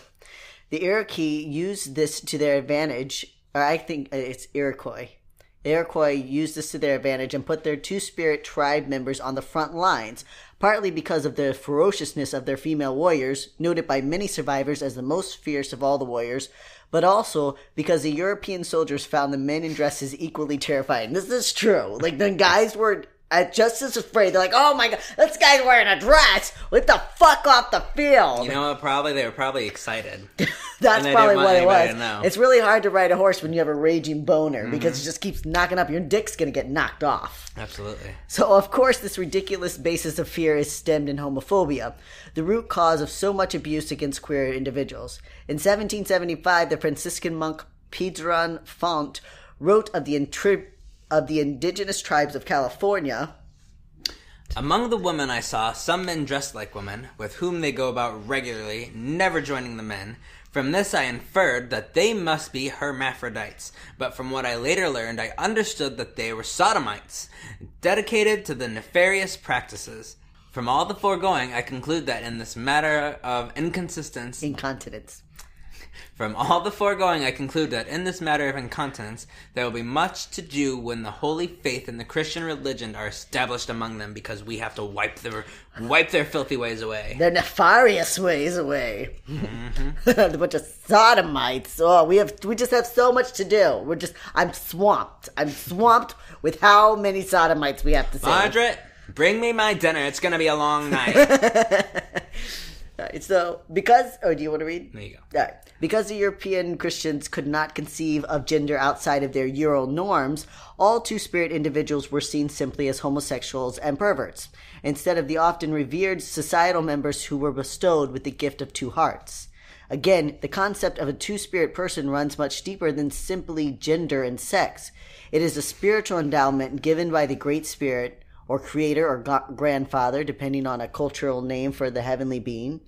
The Iroquois used this to their advantage, or I think it's Iroquois. Iroquois used this to their advantage and put their two spirit tribe members on the front lines, partly because of the ferociousness of their female warriors, noted by many survivors as the most fierce of all the warriors, but also because the European soldiers found the men in dresses equally terrifying. This is true. Like the guys were just as afraid. They're like, "Oh my god, this guy's wearing a dress! Get the fuck off the field!" You know what? Probably they were probably excited. That's probably what it was. It's really hard to ride a horse when you have a raging boner Mm-hmm. because it just keeps knocking up. Your dick's gonna get knocked off. Absolutely. So, of course, this ridiculous basis of fear is stemmed in homophobia, the root cause of so much abuse against queer individuals. In 1775, the Franciscan monk Pedron Font wrote of the, intri- of the indigenous tribes of California. Among the women I saw, some men dressed like women, with whom they go about regularly, never joining the men. From this I inferred that they must be hermaphrodites, but from what I later learned, I understood that they were sodomites, dedicated to the nefarious practices. From all the foregoing, I conclude that in this matter of inconsistency, Incontinence. From all the foregoing, I conclude that in this matter of incontinence, there will be much to do when the holy faith and the Christian religion are established among them, because we have to wipe their wipe their filthy ways away. Their nefarious ways away. Mm-hmm. a bunch of sodomites. Oh, we have we just have so much to do. We're just I'm swamped. I'm swamped with how many sodomites we have to save. Margaret, bring me my dinner. It's gonna be a long night. Uh, Alright, so because or do you want to read? there you go. Alright. Because the European Christians could not conceive of gender outside of their Euro norms, all two spirit individuals were seen simply as homosexuals and perverts, instead of the often revered societal members who were bestowed with the gift of two hearts. Again, the concept of a two spirit person runs much deeper than simply gender and sex. It is a spiritual endowment given by the Great Spirit, or Creator, or Grandfather, depending on a cultural name for the heavenly being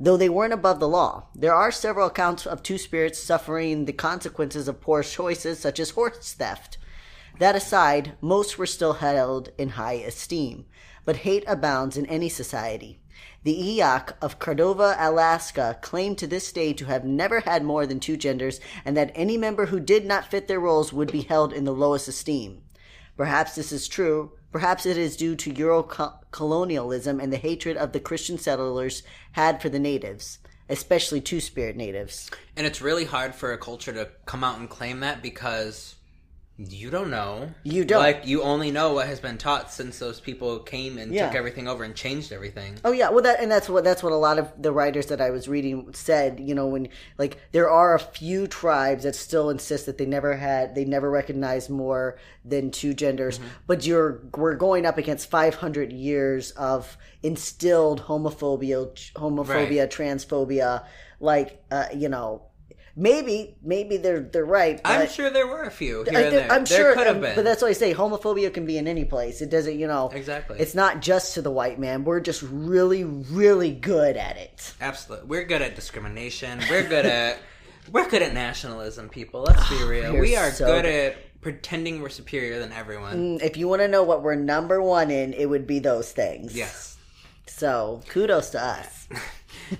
though they weren't above the law. There are several accounts of two spirits suffering the consequences of poor choices, such as horse theft. That aside, most were still held in high esteem, but hate abounds in any society. The Eyak of Cordova, Alaska, claim to this day to have never had more than two genders, and that any member who did not fit their roles would be held in the lowest esteem. Perhaps this is true. Perhaps it is due to Euro colonialism and the hatred of the Christian settlers had for the natives, especially Two Spirit natives. And it's really hard for a culture to come out and claim that because you don't know. You don't. Like you only know what has been taught since those people came and Yeah. took everything over and changed everything. Oh yeah, well that and that's what that's what a lot of the writers that I was reading said. You know, when like there are a few tribes that still insist that they never had, they never recognized more than two genders. But you're we're going up against 500 years of instilled homophobia, homophobia, transphobia. Like, uh, you know, maybe maybe they're they're right. I'm sure there were a few here I and there. I'm there sure, could have been. but that's why I say homophobia can be in any place. It doesn't, you know, Exactly. It's not just to the white man. We're just really, really good at it. Absolutely. We're good at discrimination. We're good at we're good at nationalism, people. Let's be real. We are so good good. at pretending we're superior than everyone. Mm, If you want to know what we're number one in, it would be those things. Yes. So kudos to us.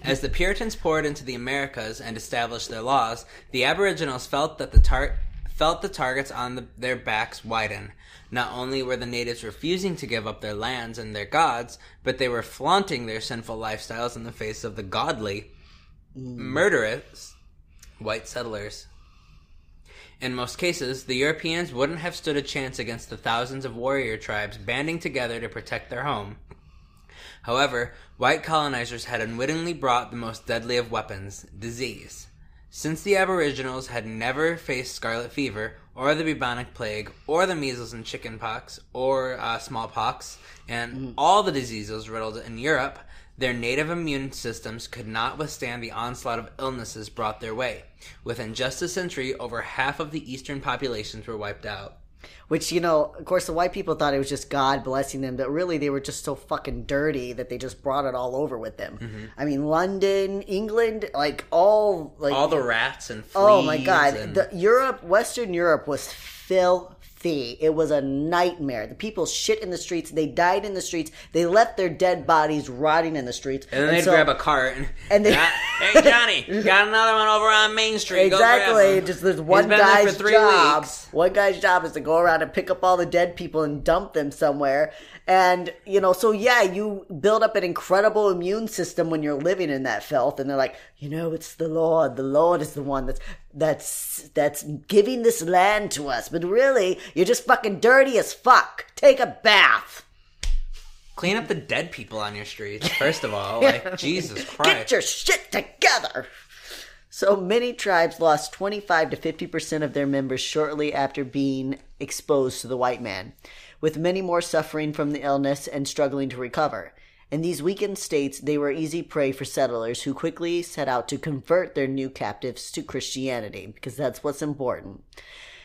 As the Puritans poured into the Americas and established their laws, the Aboriginals felt that the tar- felt the targets on the, their backs widen. Not only were the natives refusing to give up their lands and their gods, but they were flaunting their sinful lifestyles in the face of the godly, mm. murderous white settlers. In most cases, the Europeans wouldn't have stood a chance against the thousands of warrior tribes banding together to protect their home. However, white colonizers had unwittingly brought the most deadly of weapons disease. Since the Aboriginals had never faced scarlet fever, or the bubonic plague, or the measles and chickenpox, or uh, smallpox, and all the diseases riddled in Europe, their native immune systems could not withstand the onslaught of illnesses brought their way. Within just a century, over half of the eastern populations were wiped out. Which, you know, of course, the white people thought it was just God blessing them, but really they were just so fucking dirty that they just brought it all over with them. Mm-hmm. I mean, London, England, like all, like All the rats and fleas. Oh my god, and- the Europe, Western Europe was filthy. It was a nightmare. The people shit in the streets. They died in the streets. They left their dead bodies rotting in the streets. And then they'd so- grab a cart and, And they- "Ah, hey Johnny, got another one over on Main Street. Exactly. Just there's one there guy's for three job. weeks. One guy's job is to go around and pick up all the dead people and dump them somewhere. And you know, so yeah, you build up an incredible immune system when you're living in that filth. And they're like, you know, it's the Lord. The Lord is the one that's that's that's giving this land to us, but really, you're just fucking dirty as fuck. Take a bath. Clean up the dead people on your streets, first of all. Like, Jesus Get Christ. your shit together. So many tribes lost 25 to 50% of their members shortly after being exposed to the white man, with many more suffering from the illness and struggling to recover. In these weakened states, they were easy prey for settlers who quickly set out to convert their new captives to Christianity, because that's what's important.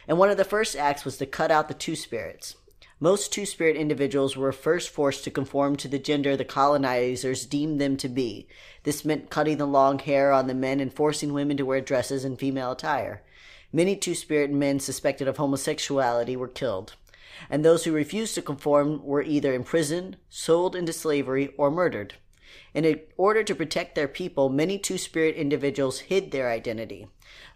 And one of the first acts was to cut out the two spirits. Most two spirit individuals were first forced to conform to the gender the colonizers deemed them to be. This meant cutting the long hair on the men and forcing women to wear dresses and female attire. Many two spirit men suspected of homosexuality were killed, and those who refused to conform were either imprisoned, sold into slavery, or murdered. In order to protect their people, many two spirit individuals hid their identity,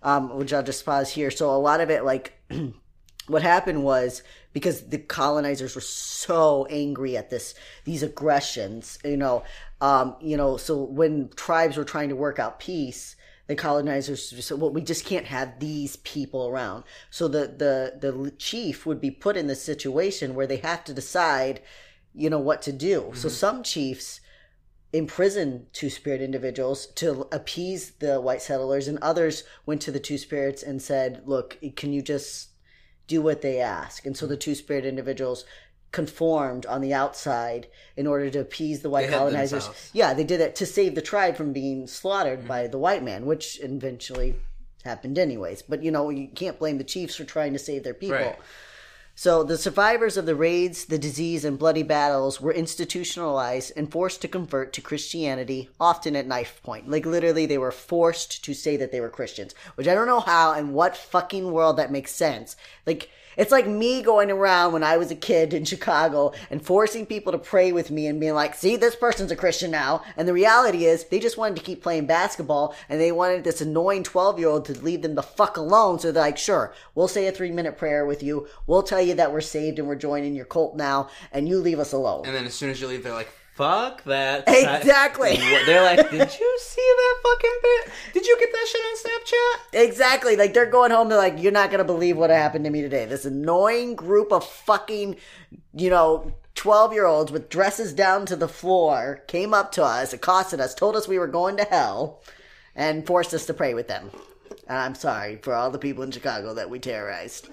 um, which I'll just pause here. So a lot of it, like, what happened was because the colonizers were so angry at this these aggressions you know um you know so when tribes were trying to work out peace the colonizers just said well we just can't have these people around. So the the the chief would be put in the situation where they have to decide you know what to do. So mm-hmm. some chiefs imprisoned two spirit individuals to appease the white settlers and others went to the two spirits and said look can you just do what they ask. And so the mm-hmm. two spirit individuals conformed on the outside in order to appease the white They colonizers. themselves. Yeah, they did it to save the tribe from being slaughtered by the white man, which eventually happened anyways. But you know, you can't blame the chiefs for trying to save their people. Right. So the survivors of the raids, the disease, and bloody battles were institutionalized and forced to convert to Christianity, often at knife point. Like literally, they were forced to say that they were Christians, which I don't know how and what fucking world that makes sense. Like it's like me going around when I was a kid in Chicago and forcing people to pray with me and being like, "See, this person's a Christian now." And the reality is, they just wanted to keep playing basketball and they wanted this annoying twelve-year-old to leave them the fuck alone. So they're like, "Sure, we'll say a three-minute prayer with you. We'll tell you that we're saved and we're joining your cult now, and you leave us alone." And then as soon as you leave, they're like, fuck that. Exactly. They're like, did you see that fucking bit? Did you get that shit on Snapchat? Exactly. Like they're going home. They're like, you're not gonna believe what happened to me today. This annoying group of fucking, you know, twelve year olds with dresses down to the floor came up to us, accosted us, told us we were going to hell, and forced us to pray with them. And I'm sorry for all the people in Chicago that we terrorized.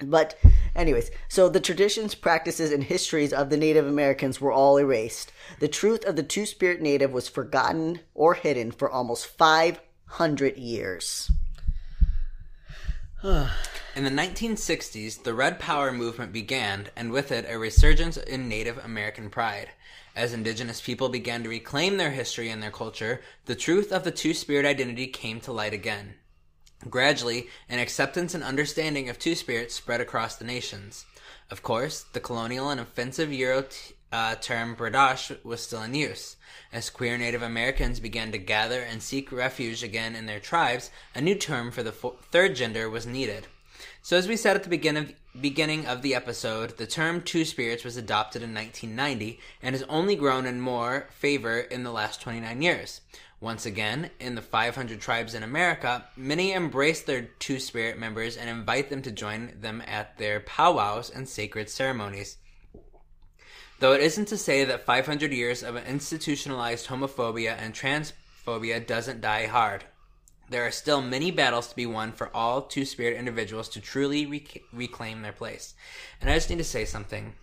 But, anyways, so the traditions, practices, and histories of the Native Americans were all erased. The truth of the Two Spirit Native was forgotten or hidden for almost 500 years. In the 1960s, the Red Power movement began, and with it, a resurgence in Native American pride. As indigenous people began to reclaim their history and their culture, the truth of the two spirit identity came to light again. Gradually, an acceptance and understanding of two spirits spread across the nations. Of course, the colonial and offensive Euro t- uh, term berdache was still in use. As queer Native Americans began to gather and seek refuge again in their tribes, a new term for the fo- third gender was needed. So, as we said at the begin of, beginning of the episode, the term Two Spirits was adopted in 1990 and has only grown in more favor in the last 29 years. Once again, in the 500 tribes in America, many embrace their Two Spirit members and invite them to join them at their powwows and sacred ceremonies. Though it isn't to say that 500 years of institutionalized homophobia and transphobia doesn't die hard. There are still many battles to be won for all Two Spirit individuals to truly rec- reclaim their place. And I just need to say something.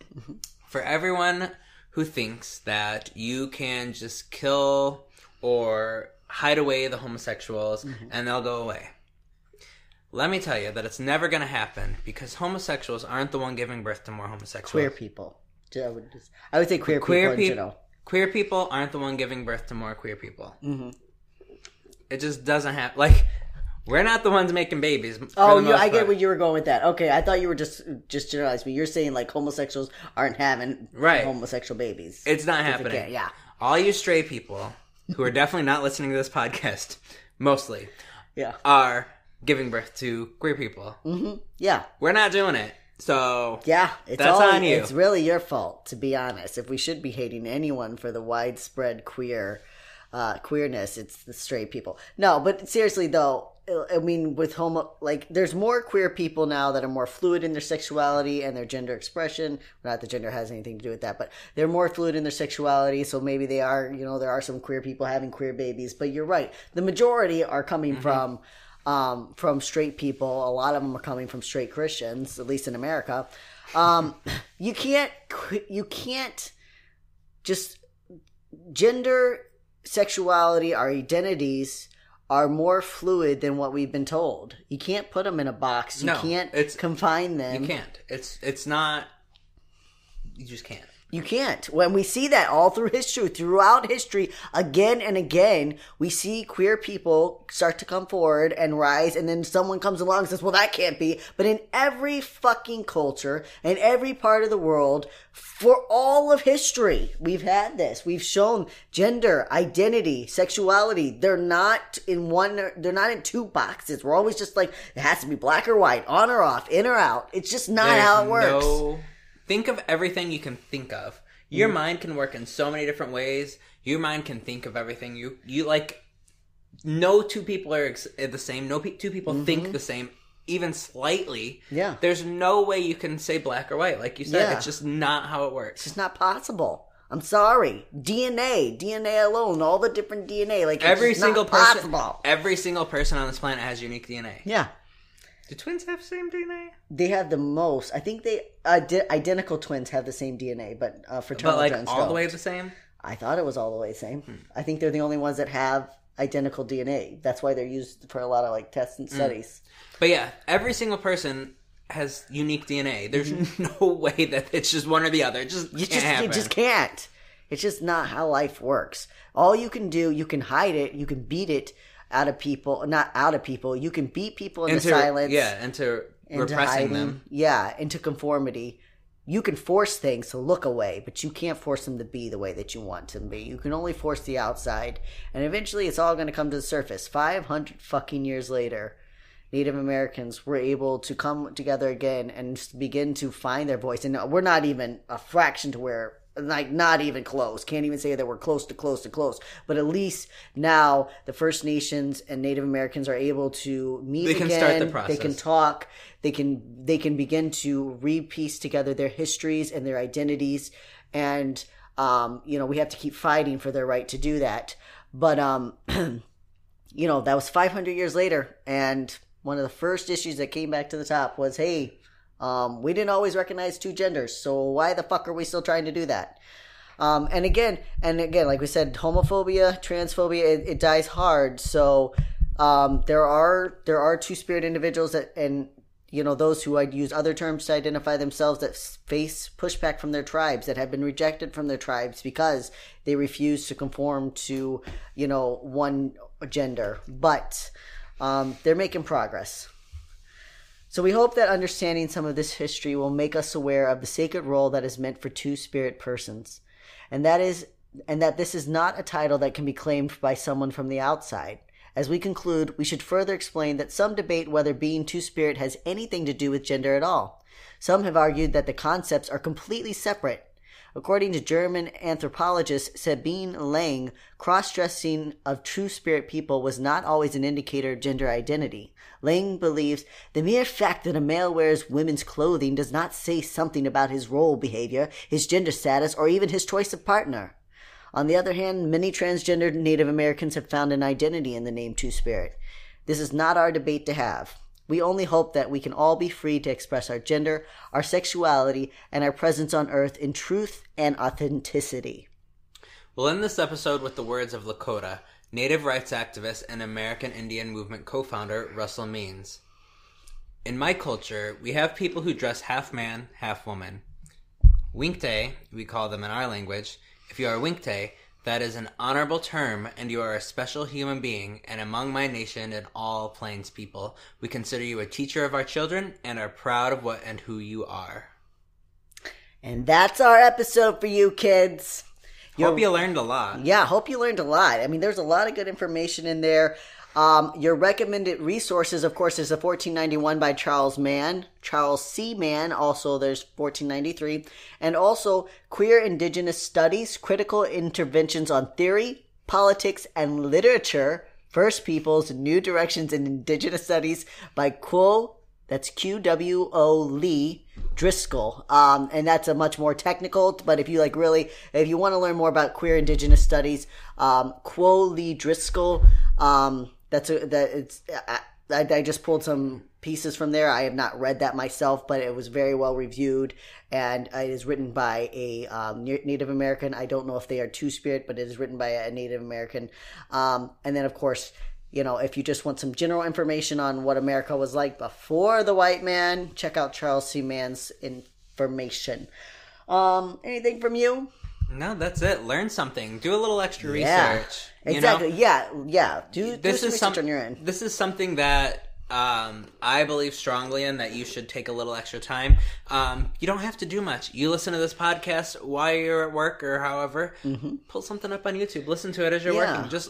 For everyone who thinks that you can just kill or hide away the homosexuals and they'll go away. Let me tell you that it's never going to happen because homosexuals aren't the one giving birth to more homosexuals. Queer people. I would, just, I would say queer, queer people general. queer people aren't the one giving birth to more queer people mm-hmm. It just doesn't happen like we're not the ones making babies Oh, you, I get part. where you were going with that. Okay, I thought you were just just generalizing. You're saying like homosexuals aren't having Right. homosexual babies. it's not Okay, happening yeah. all you straight people who are definitely not listening to this podcast mostly Yeah. are giving birth to queer people mm-hmm. Yeah. we're not doing it so Yeah, it's That's all, on you. It's really your fault, to be honest. If we should be hating anyone for the widespread queer uh, queerness. It's the straight people. No, but seriously though, I mean, with homo, like, there's more queer people now that are more fluid in their sexuality and their gender expression. Not that gender has anything to do with that, but they're more fluid in their sexuality. So maybe they are, you know, there are some queer people having queer babies. But you're right. The majority are coming from, um, from straight people. A lot of them are coming from straight Christians, at least in America. Um, you can't, you can't just gender, sexuality, our identities are more fluid than what we've been told. You can't put them in a box. You No, can't confine them. You can't. It's it's not. You just can't. You can't. When we see that all through history, throughout history, again and again, we see queer people start to come forward and rise, and then someone comes along and says, well, that can't be. But in every fucking culture, in every part of the world, for all of history, we've had this. We've shown gender, identity, sexuality. They're not in one, they're not in two boxes. We're always just like, it has to be black or white, on or off, in or out. It's just not There's how it works. No, think of everything you can think of. Your Mm-hmm. mind can work in so many different ways. Your mind can think of everything. You you like. No two people are ex- the same. No pe- two people think the same, even slightly. Mm-hmm. Yeah. There's no way you can say black or white, like you said. Yeah. It's just not how it works. It's just not possible. I'm sorry. DNA, DNA alone, all the different DNA, like it's Every single not person, possible. every single person on this planet has unique DNA. Yeah, Do twins have the same DNA? they have the most. I think they ide- identical twins have the same DNA, but uh, fraternal But like twins all the don't. way the same. I thought it was all the way the same. I think they're the only ones that have identical DNA. That's why they're used for a lot of like tests Mm. and studies. But yeah, every single person has unique DNA. There's no way that it's just one or the other. It just Mm-hmm. You can't just happen. you just can't. It's just not how life works. All you can do, you can hide it, you can beat it out of people, not out of people. You can beat people in into silence. yeah, into, into repressing hiding, them. Yeah, into conformity. You can force things to look away, but you can't force them to be the way that you want them to be. You can only force the outside, and eventually it's all going to come to the surface. 500 fucking years later, Native Americans were able to come together again and begin to find their voice. And we're not even a fraction to where, like, not even close. Can't even say that we're close to close to close. But at least now the First Nations and Native Americans are able to meet They can again. start the process. They can talk. They can they can begin to repiece together their histories and their identities. And um, you know, we have to keep fighting for their right to do that. But um, you know, that was 500 years later, and one of the first issues that came back to the top was, hey, um, we didn't always recognize two genders, so why the fuck are we still trying to do that? Um, and again, and again, like we said, homophobia, transphobia, it, it dies hard. So um, there are there are two spirit individuals that, and you know, those who I'd use other terms to identify themselves that face pushback from their tribes that have been rejected from their tribes because they refuse to conform to, you know, one gender. But um, they're making progress. So we hope that understanding some of this history will make us aware of the sacred role that is meant for two spirit persons. And that is and that this is not a title that can be claimed by someone from the outside. As we conclude, we should further explain that some debate whether being two spirit has anything to do with gender at all. Some have argued that the concepts are completely separate. According to German anthropologist Sabine Lang, cross dressing of true spirit people was not always an indicator of gender identity. Lang believes the mere fact that a male wears women's clothing does not say something about his role behavior, his gender status, or even his choice of partner. On the other hand, many transgendered Native Americans have found an identity in the name Two Spirit. This is not our debate to have. We only hope that we can all be free to express our gender, our sexuality, and our presence on earth in truth and authenticity. We'll end this episode with the words of Lakota, native rights activist and American Indian Movement co founder Russell Means. In my culture, we have people who dress half man, half woman. Winkte, we call them in our language. If you are a Winkte, that is an honorable term, and you are a special human being, and among my nation and all Plains people, we consider you a teacher of our children and are proud of what and who you are. And that's our episode for you kids. Hope you learned a lot. Yeah, hope you learned a lot. I mean, there's a lot of good information in there. Um, your recommended resources, of course, is the 1491 by Charles Mann, Charles C. Mann. Also, there's 1493, and also Queer Indigenous Studies: Critical Interventions on Theory, Politics, and Literature First Peoples New Directions in Indigenous Studies by Qwo, that's Q W O Li Driskill. Um, and that's a much more technical, but if you like really, if you want to learn more about queer Indigenous studies, um, Qwo-Li Driskill, um, that's a, that it's, I, I, just pulled some pieces from there. I have not read that myself, but it was very well reviewed, and it is written by a um, Native American. I don't know if they are Two Spirit, but it is written by a Native American. Um, and then, of course, you know, if you just want some general information on what America was like before the white man, check out Charles C. Mann's information. Um, anything from you? No, that's it. Learn something. Do a little extra yeah, research. Exactly. Know? Yeah. Yeah. Do this do is some, on your end. This is something that um, I believe strongly in that you should take a little extra time. Um, you don't have to do much. You listen to this podcast while you're at work or however. Mm-hmm. Pull something up on YouTube. Listen to it as you're yeah. working. Just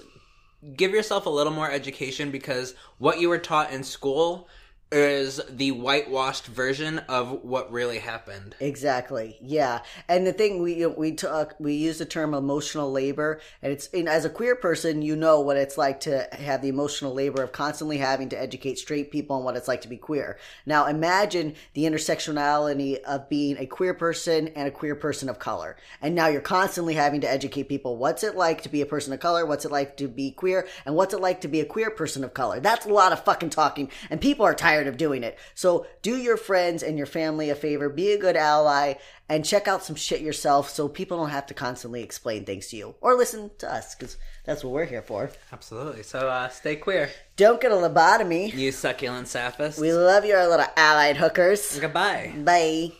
give yourself a little more education because what you were taught in school is the whitewashed version of what really happened. Exactly. Yeah. And the thing we we talk we use the term emotional labor and it's as a queer person you know what it's like to have the emotional labor of constantly having to educate straight people on what it's like to be queer. Now imagine the intersectionality of being a queer person and a queer person of color. And now you're constantly having to educate people what's it like to be a person of color, what's it like to be queer, and what's it like to be a queer person of color. That's a lot of fucking talking and people are tired tired of doing it. So do your friends and your family a favor, be a good ally, and check out some shit yourself so people don't have to constantly explain things to you or listen to us because that's what we're here for. Absolutely. So uh, stay queer. Don't get a lobotomy. You succulent sapphist. We love you, our little allied hookers. Goodbye. Bye.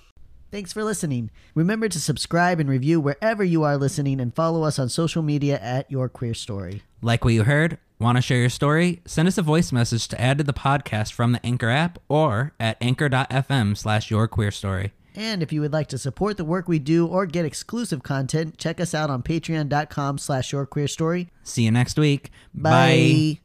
Thanks for listening. Remember to subscribe and review wherever you are listening and follow us on social media at Your Queer Story. Like what you heard? Want to share your story? Send us a voice message to add to the podcast from the Anchor app or at anchor.fm slash your queer story. And if you would like to support the work we do or get exclusive content, check us out on patreon.com slash your queer story. See you next week. Bye. Bye.